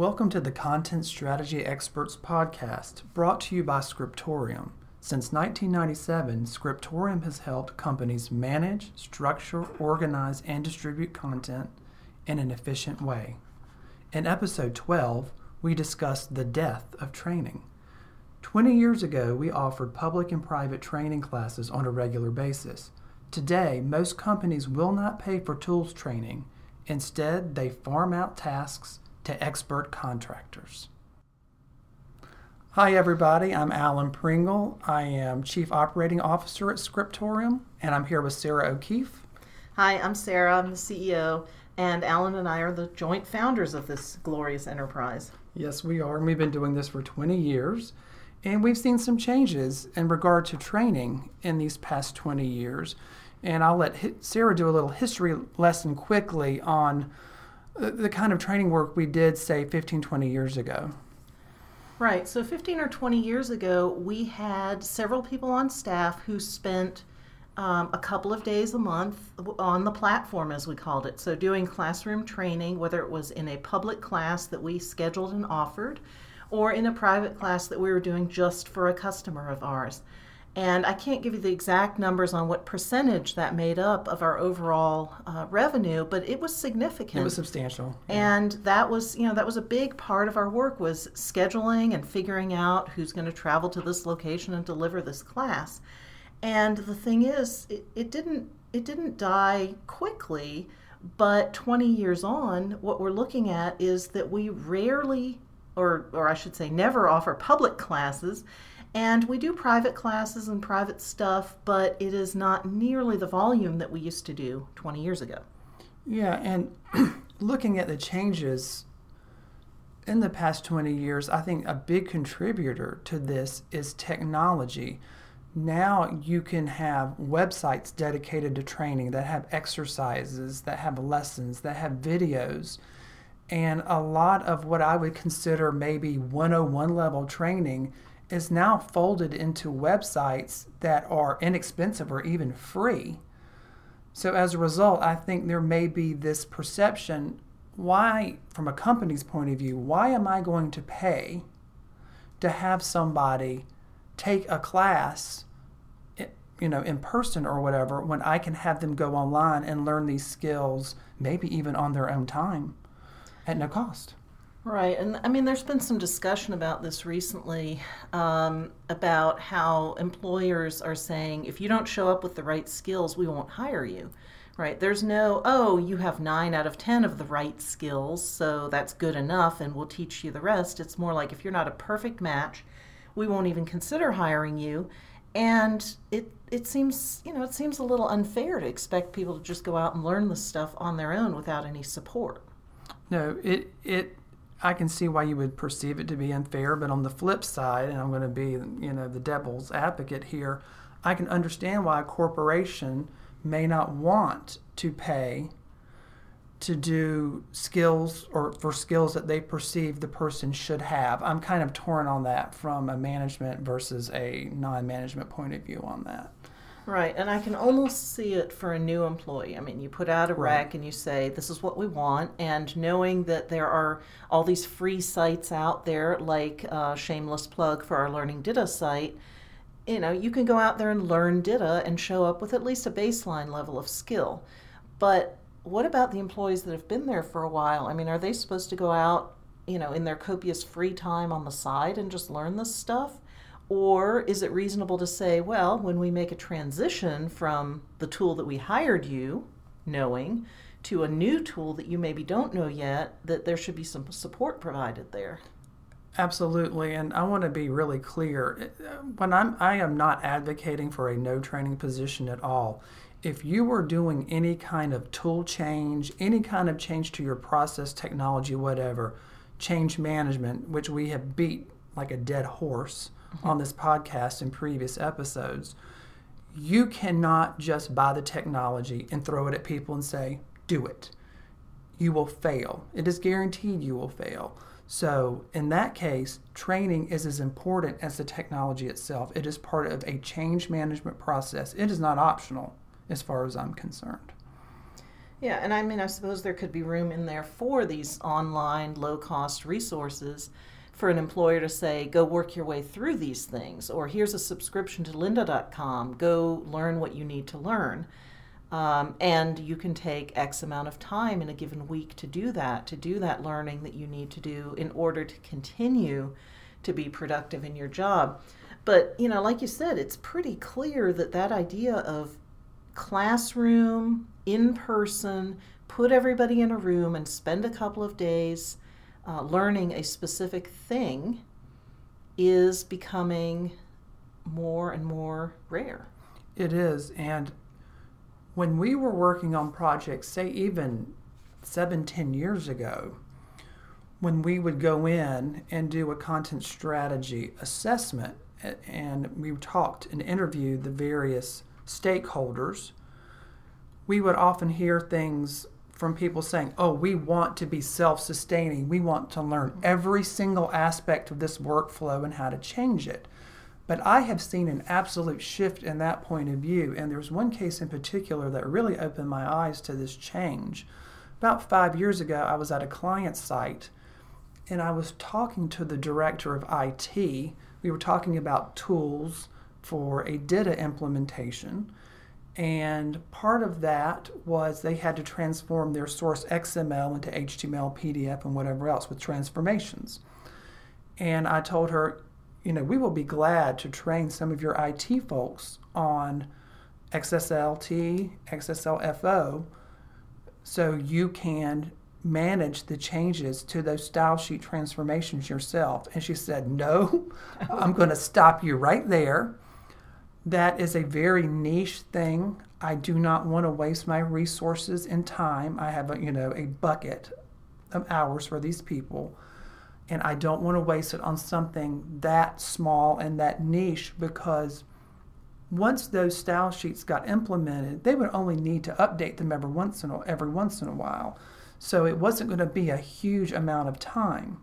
Welcome to the Content Strategy Experts podcast, brought to you by Scriptorium. Since 1997, Scriptorium has helped companies manage, structure, organize, and distribute content in an efficient way. In episode 12, we discussed the death of training. 20 years ago, we offered public and private training classes on a regular basis. Today, most companies will not pay for tools training. Instead, they farm out tasks to expert contractors. Hi, everybody. I'm Alan Pringle. I am Chief Operating Officer at Scriptorium, and I'm here with Sarah O'Keefe. Hi, I'm Sarah. I'm the CEO, and Alan and I are the joint founders of this glorious enterprise. Yes, we are. And we've been doing this for 20 years, and we've seen some changes in regard to training in these past 20 years. And I'll let Sarah do a little history lesson quickly on the kind of training work we did, say, 15, 20 years ago. Right. So 15 or 20 years ago, we had several people on staff who spent um, a couple of days a month on the platform, as we called it. So doing classroom training, whether it was in a public class that we scheduled and offered, or in a private class that we were doing just for a customer of ours. And I can't give you the exact numbers on what percentage that made up of our overall uh, revenue, but it was significant. It was substantial. Yeah. And that was, you know, that was a big part of our work was scheduling and figuring out who's going to travel to this location and deliver this class. And the thing is, it, it didn't it didn't die quickly, but 20 years on, what we're looking at is that we rarely or or I should say never offer public classes and we do private classes and private stuff, but it is not nearly the volume that we used to do 20 years ago. Yeah, and looking at the changes in the past 20 years, I think a big contributor to this is technology. Now you can have websites dedicated to training that have exercises, that have lessons, that have videos. And a lot of what I would consider maybe 101 level training is now folded into websites that are inexpensive or even free. So as a result, I think there may be this perception why, from a company's point of view, why am I going to pay to have somebody take a class, you know, in person or whatever, when I can have them go online and learn these skills, maybe even on their own time, at no cost? Right, and I mean, there's been some discussion about this recently um, about how employers are saying if you don't show up with the right skills, we won't hire you. Right, there's no, oh, you have nine out of 10 of the right skills, so that's good enough, and we'll teach you the rest. It's more like if you're not a perfect match, we won't even consider hiring you. And it, it seems, you know, it seems a little unfair to expect people to just go out and learn this stuff on their own without any support. No, it, it I can see why you would perceive it to be unfair, but on the flip side, and I'm going to be, you know, the devil's advocate here, I can understand why a corporation may not want to pay to do skills or for skills that they perceive the person should have. I'm kind of torn on that from a management versus a non-management point of view on that. Right, and I can almost see it for a new employee. I mean, you put out a right. rec and you say, This is what we want, and knowing that there are all these free sites out there, like uh, shameless plug for our Learning Dita site, you know, you can go out there and learn Dita and show up with at least a baseline level of skill. But what about the employees that have been there for a while? I mean, are they supposed to go out, you know, in their copious free time on the side and just learn this stuff? Or is it reasonable to say, well, when we make a transition from the tool that we hired you knowing to a new tool that you maybe don't know yet, that there should be some support provided there? Absolutely, and I want to be really clear. Uh, when I'm, I am not advocating for a no training position at all. If you were doing any kind of tool change, any kind of change to your process, technology, whatever, change management, which we have beat like a dead horse, on this podcast in previous episodes. You cannot just buy the technology and throw it at people and say, do it. You will fail. It is guaranteed you will fail. So, in that case, training is as important as the technology itself. It is part of a change management process. It is not optional as far as I'm concerned. Yeah, and I mean, I suppose there could be room in there for these online, low cost resources for an employer to say, go work your way through these things, or here's a subscription to lynda.com, go learn what you need to learn. Um, and you can take X amount of time in a given week to do that, to do that learning that you need to do in order to continue to be productive in your job. But, you know, like you said, it's pretty clear that that idea of classroom, in person, put everybody in a room and spend a couple of days uh, learning a specific thing is becoming more and more rare. It is. And when we were working on projects, say even seven, ten years ago, when we would go in and do a content strategy assessment and we talked and interviewed the various stakeholders, we would often hear things from people saying, Oh, we want to be self sustaining. We want to learn mm-hmm. every single aspect of this workflow and how to change it. But I have seen an absolute shift in that point of view. And there's one case in particular that really opened my eyes to this change. About five years ago, I was at a client site and I was talking to the director of IT. We were talking about tools for a DITA implementation. And part of that was they had to transform their source XML into HTML, PDF, and whatever else with transformations. And I told her, you know, we will be glad to train some of your IT folks on XSLT, XSLFO, so you can manage the changes to those style sheet transformations yourself. And she said, No, I'm going to stop you right there. That is a very niche thing. I do not want to waste my resources and time. I have a, you know, a bucket of hours for these people and I don't want to waste it on something that small and that niche because once those style sheets got implemented, they would only need to update them every once in a, every once in a while. So it wasn't going to be a huge amount of time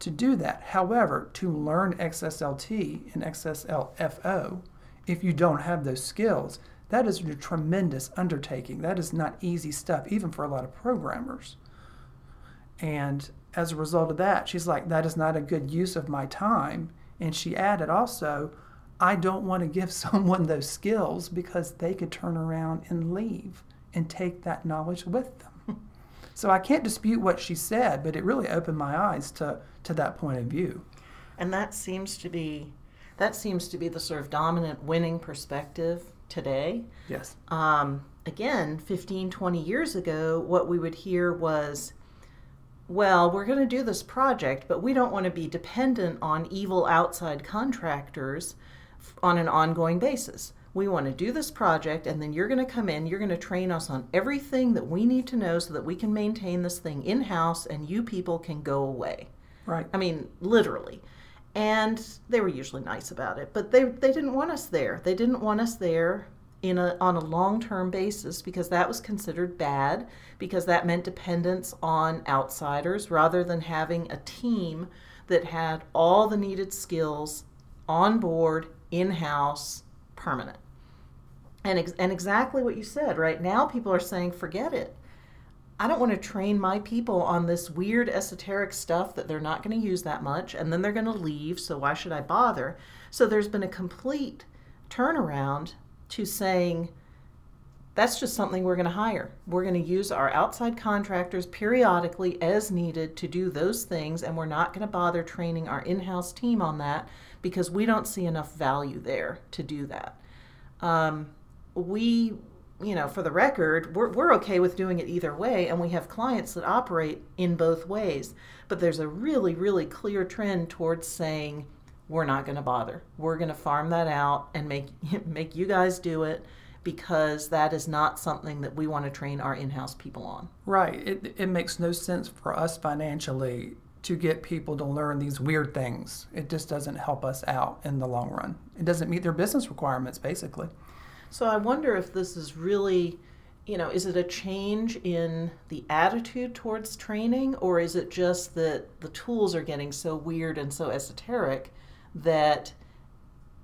to do that. However, to learn XSLT and XSLFO, if you don't have those skills, that is a tremendous undertaking. That is not easy stuff, even for a lot of programmers. And as a result of that, she's like, that is not a good use of my time. And she added also, I don't want to give someone those skills because they could turn around and leave and take that knowledge with them. so I can't dispute what she said, but it really opened my eyes to, to that point of view. And that seems to be that seems to be the sort of dominant winning perspective today. Yes. Um, again, 15, 20 years ago, what we would hear was well, we're going to do this project, but we don't want to be dependent on evil outside contractors on an ongoing basis. We want to do this project, and then you're going to come in, you're going to train us on everything that we need to know so that we can maintain this thing in house and you people can go away. Right. I mean, literally. And they were usually nice about it, but they, they didn't want us there. They didn't want us there in a, on a long term basis because that was considered bad, because that meant dependence on outsiders rather than having a team that had all the needed skills on board, in house, permanent. And, ex- and exactly what you said, right? Now people are saying, forget it. I don't want to train my people on this weird esoteric stuff that they're not going to use that much and then they're going to leave, so why should I bother? So there's been a complete turnaround to saying that's just something we're going to hire. We're going to use our outside contractors periodically as needed to do those things, and we're not going to bother training our in house team on that because we don't see enough value there to do that. Um, we, you know, for the record, we're, we're okay with doing it either way, and we have clients that operate in both ways. But there's a really, really clear trend towards saying, we're not going to bother. We're going to farm that out and make make you guys do it because that is not something that we want to train our in-house people on. Right. It it makes no sense for us financially to get people to learn these weird things. It just doesn't help us out in the long run. It doesn't meet their business requirements basically. So I wonder if this is really you know, is it a change in the attitude towards training, or is it just that the tools are getting so weird and so esoteric that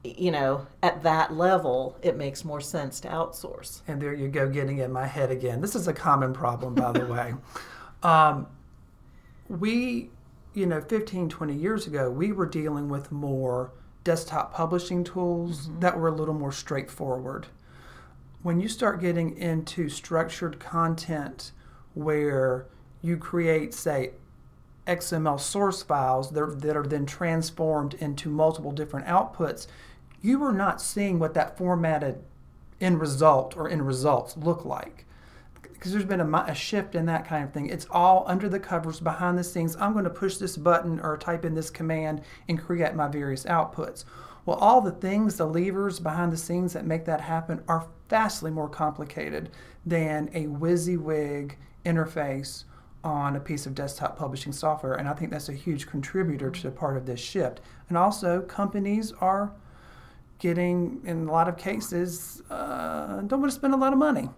you know, at that level, it makes more sense to outsource. And there you go, getting in my head again. This is a common problem, by the way. Um, we, you know, 15, 20 years ago, we were dealing with more desktop publishing tools mm-hmm. that were a little more straightforward. When you start getting into structured content where you create, say, XML source files that are, then transformed into multiple different outputs, you are not seeing what that formatted end result or end results look like. Because there's been a, a, shift in that kind of thing. It's all under the covers, behind the scenes. I'm going to push this button or type in this command and create my various outputs. Well, all the things, the levers behind the scenes that make that happen are vastly more complicated than a WYSIWYG interface on a piece of desktop publishing software. And I think that's a huge contributor to part of this shift. And also, companies are getting, in a lot of cases, uh, don't want to spend a lot of money.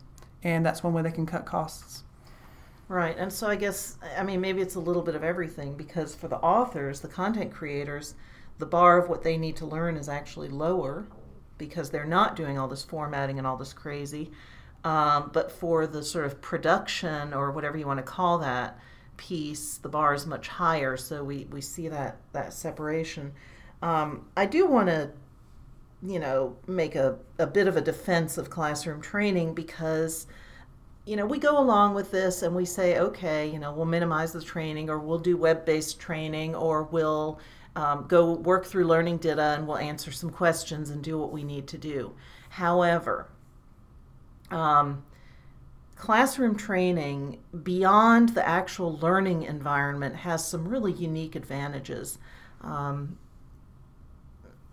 And that's one way they can cut costs. Right. And so I guess, I mean, maybe it's a little bit of everything because for the authors, the content creators, the bar of what they need to learn is actually lower because they're not doing all this formatting and all this crazy. Um, but for the sort of production or whatever you want to call that piece, the bar is much higher. So we, we see that, that separation. Um, I do want to you know, make a, a bit of a defense of classroom training because, you know, we go along with this and we say, okay, you know, we'll minimize the training or we'll do web based training or we'll um, go work through Learning DITA and we'll answer some questions and do what we need to do. However, um, classroom training beyond the actual learning environment has some really unique advantages. Um,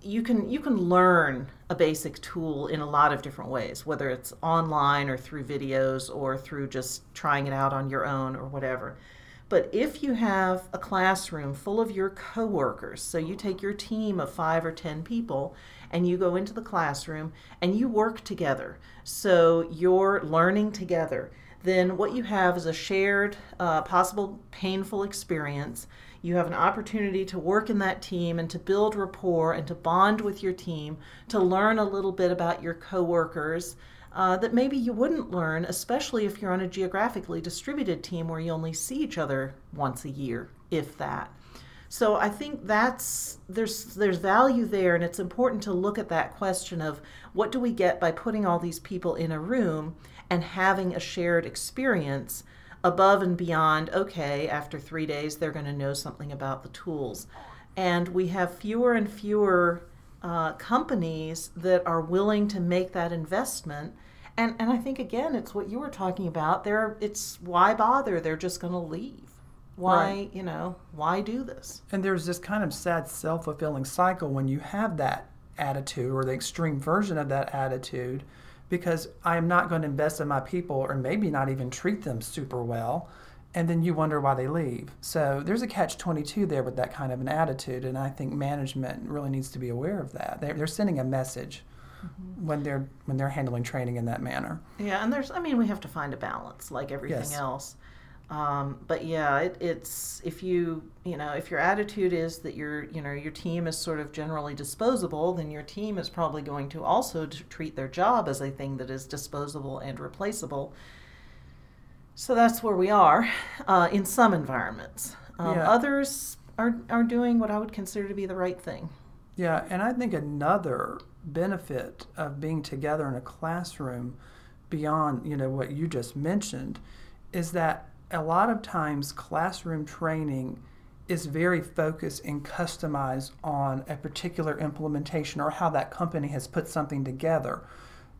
you can you can learn a basic tool in a lot of different ways whether it's online or through videos or through just trying it out on your own or whatever but if you have a classroom full of your coworkers so you take your team of 5 or 10 people and you go into the classroom and you work together so you're learning together then what you have is a shared uh, possible painful experience. You have an opportunity to work in that team and to build rapport and to bond with your team, to learn a little bit about your coworkers uh, that maybe you wouldn't learn, especially if you're on a geographically distributed team where you only see each other once a year, if that. So I think that's there's there's value there, and it's important to look at that question of what do we get by putting all these people in a room and having a shared experience above and beyond, okay, after three days, they're going to know something about the tools. And we have fewer and fewer uh, companies that are willing to make that investment. And, and I think, again, it's what you were talking about. There, it's why bother? They're just going to leave. Why, right. you know, why do this? And there's this kind of sad self fulfilling cycle when you have that attitude or the extreme version of that attitude because I am not going to invest in my people or maybe not even treat them super well. And then you wonder why they leave. So there's a catch 22 there with that kind of an attitude. And I think management really needs to be aware of that. They're, they're sending a message. Mm-hmm. when they're when they're handling training in that manner. Yeah, and there's I mean we have to find a balance like everything yes. else. Um, but yeah, it, it's if you you know if your attitude is that your you know your team is sort of generally disposable, then your team is probably going to also treat their job as a thing that is disposable and replaceable. So that's where we are uh, in some environments. Um, yeah. Others are are doing what I would consider to be the right thing. Yeah, and I think another benefit of being together in a classroom, beyond you know what you just mentioned, is that a lot of times classroom training is very focused and customized on a particular implementation or how that company has put something together.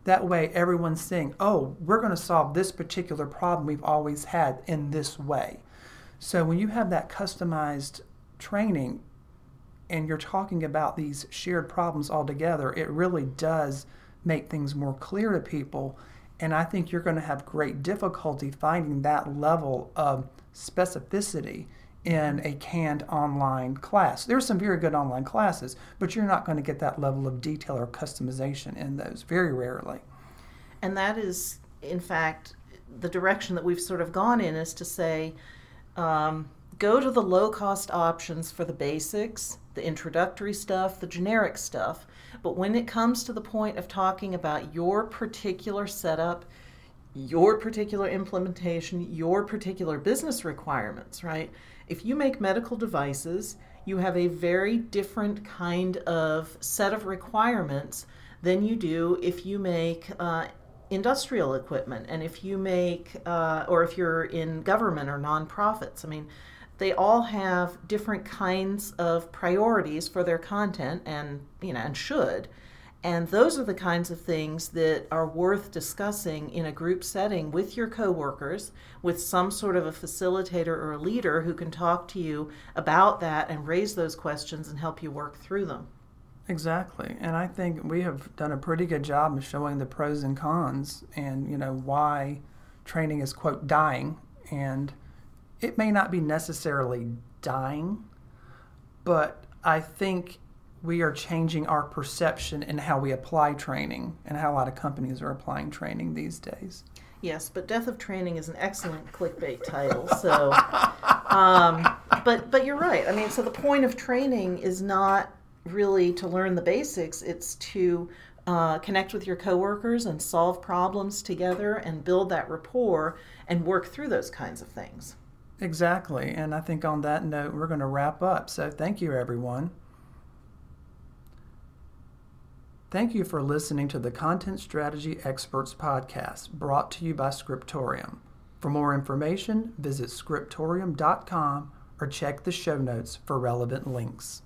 That way, everyone's saying, oh, we're going to solve this particular problem we've always had in this way. So, when you have that customized training and you're talking about these shared problems all together, it really does make things more clear to people and I think you're going to have great difficulty finding that level of specificity in a canned online class. There are some very good online classes, but you're not going to get that level of detail or customization in those very rarely. And that is, in fact, the direction that we've sort of gone in is to say, um, go to the low cost options for the basics, the introductory stuff, the generic stuff. But when it comes to the point of talking about your particular setup, your particular implementation, your particular business requirements, right? If you make medical devices, you have a very different kind of set of requirements than you do if you make uh, industrial equipment and if you make, uh, or if you're in government or nonprofits. I mean, they all have different kinds of priorities for their content and, you know, and should. And those are the kinds of things that are worth discussing in a group setting with your coworkers, with some sort of a facilitator or a leader who can talk to you about that and raise those questions and help you work through them. Exactly. And I think we have done a pretty good job of showing the pros and cons and, you know, why training is quote dying and it may not be necessarily dying, but I think we are changing our perception in how we apply training and how a lot of companies are applying training these days. Yes, but Death of Training is an excellent clickbait title. So, um, but but you're right. I mean, so the point of training is not really to learn the basics. It's to uh, connect with your coworkers and solve problems together and build that rapport and work through those kinds of things. Exactly. And I think on that note, we're going to wrap up. So thank you, everyone. Thank you for listening to the Content Strategy Experts podcast brought to you by Scriptorium. For more information, visit scriptorium.com or check the show notes for relevant links.